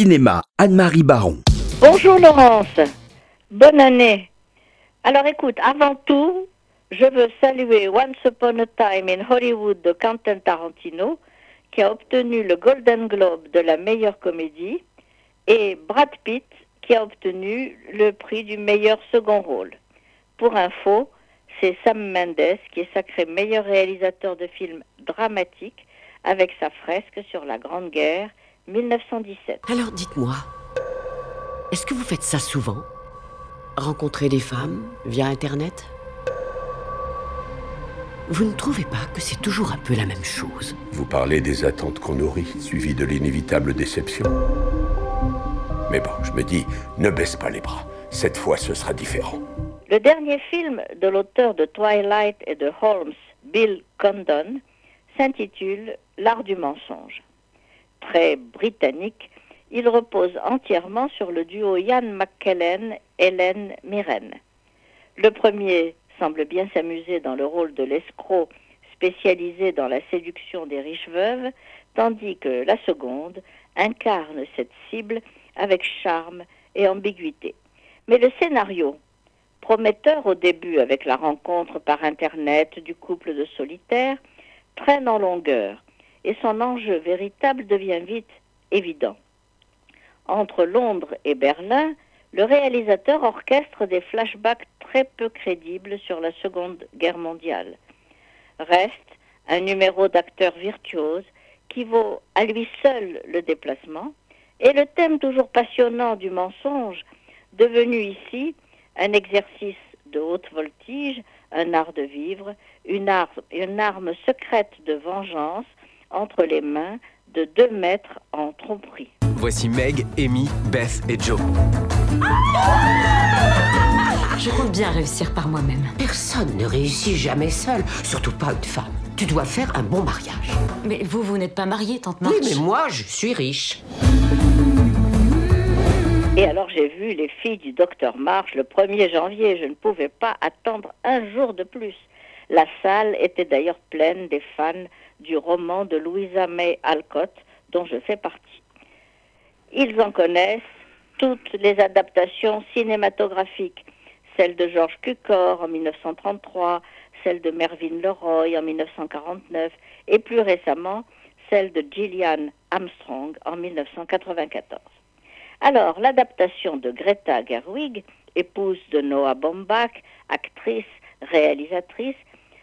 Cinéma, Anne-Marie Baron. Bonjour Laurence, bonne année. Alors écoute, avant tout, je veux saluer Once Upon a Time in Hollywood de Quentin Tarantino, qui a obtenu le Golden Globe de la meilleure comédie, et Brad Pitt, qui a obtenu le prix du meilleur second rôle. Pour info, c'est Sam Mendes qui est sacré meilleur réalisateur de films dramatiques avec sa fresque sur la Grande Guerre 1917. Alors dites-moi, est-ce que vous faites ça souvent? Rencontrer des femmes via Internet? Vous ne trouvez pas que c'est toujours un peu la même chose? Vous parlez des attentes qu'on nourrit, suivies de l'inévitable déception. Mais bon, je me dis, ne baisse pas les bras. Cette fois, ce sera différent. Le dernier film de l'auteur de Twilight et de Holmes, Bill Condon, s'intitule L'art du mensonge. Très britannique, il repose entièrement sur le duo Ian McKellen, Hélène Mirren. Le premier semble bien s'amuser dans le rôle de l'escroc spécialisé dans la séduction des riches veuves, tandis que la seconde incarne cette cible avec charme et ambiguïté. Mais le scénario, prometteur au début avec la rencontre par Internet du couple de solitaires, traîne en longueur et son enjeu véritable devient vite évident. Entre Londres et Berlin, le réalisateur orchestre des flashbacks très peu crédibles sur la Seconde Guerre mondiale. Reste un numéro d'acteur virtuose qui vaut à lui seul le déplacement, et le thème toujours passionnant du mensonge, devenu ici un exercice de haute voltige, un art de vivre, une, une arme secrète de vengeance entre les mains de deux maîtres en tromperie. Voici Meg, Amy, Beth et Joe. Je compte bien réussir par moi-même. Personne ne réussit jamais seul, surtout pas une femme. Tu dois faire un bon mariage. Mais vous, vous n'êtes pas mariée, tante Marche Oui, mais moi, je suis riche. Et alors j'ai vu les filles du docteur March le 1er janvier. Je ne pouvais pas attendre un jour de plus. La salle était d'ailleurs pleine des fans du roman de Louisa May Alcott, dont je fais partie. Ils en connaissent toutes les adaptations cinématographiques, celle de George Cukor en 1933, celle de Mervyn Leroy en 1949 et plus récemment celle de Gillian Armstrong en 1994. Alors, l'adaptation de Greta Gerwig, épouse de Noah Baumbach, actrice, réalisatrice,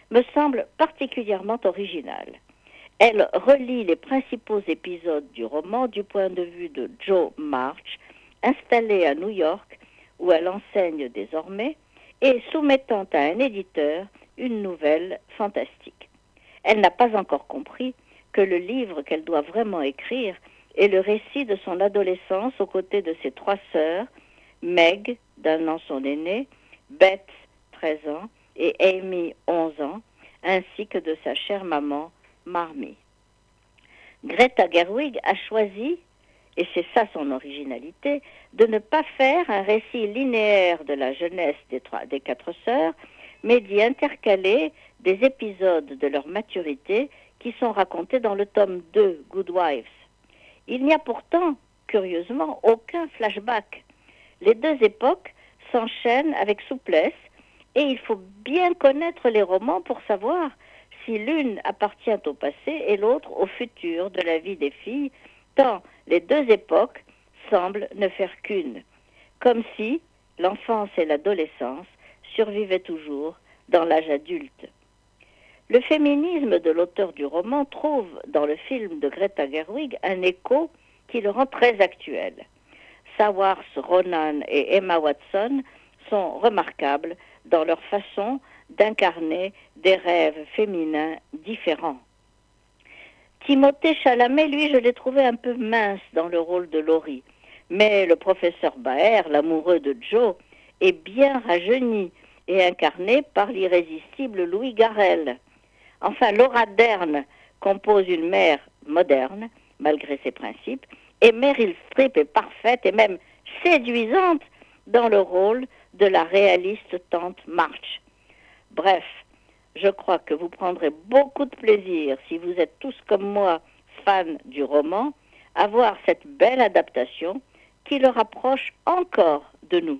me semble particulièrement originale. Elle relie les principaux épisodes du roman du point de vue de Joe March, installé à New York, où elle enseigne désormais, et soumettant à un éditeur une nouvelle fantastique. Elle n'a pas encore compris que le livre qu'elle doit vraiment écrire est le récit de son adolescence aux côtés de ses trois sœurs, Meg, d'un an son aînée, Beth, 13 ans, et Amy, 11 ans, ainsi que de sa chère maman, Marmee. Greta Gerwig a choisi, et c'est ça son originalité, de ne pas faire un récit linéaire de la jeunesse des, des quatre sœurs, mais d'y intercaler des épisodes de leur maturité qui sont racontés dans le tome 2, Good Wives. Il n'y a pourtant, curieusement, aucun flashback. Les deux époques s'enchaînent avec souplesse et il faut bien connaître les romans pour savoir si l'une appartient au passé et l'autre au futur de la vie des filles, tant les deux époques semblent ne faire qu'une, comme si l'enfance et l'adolescence survivaient toujours dans l'âge adulte. Le féminisme de l'auteur du roman trouve dans le film de Greta Gerwig un écho qui le rend très actuel. Sawars Ronan et Emma Watson sont remarquables dans leur façon d'incarner des rêves féminins différents. Timothée Chalamet, lui, je l'ai trouvé un peu mince dans le rôle de Laurie. Mais le professeur Baer, l'amoureux de Joe, est bien rajeuni et incarné par l'irrésistible Louis Garrel. Enfin, Laura Dern compose une mère moderne, malgré ses principes, et Meryl Streep est parfaite et même séduisante dans le rôle de la réaliste tante March. Bref, je crois que vous prendrez beaucoup de plaisir, si vous êtes tous comme moi fans du roman, à voir cette belle adaptation qui le rapproche encore de nous.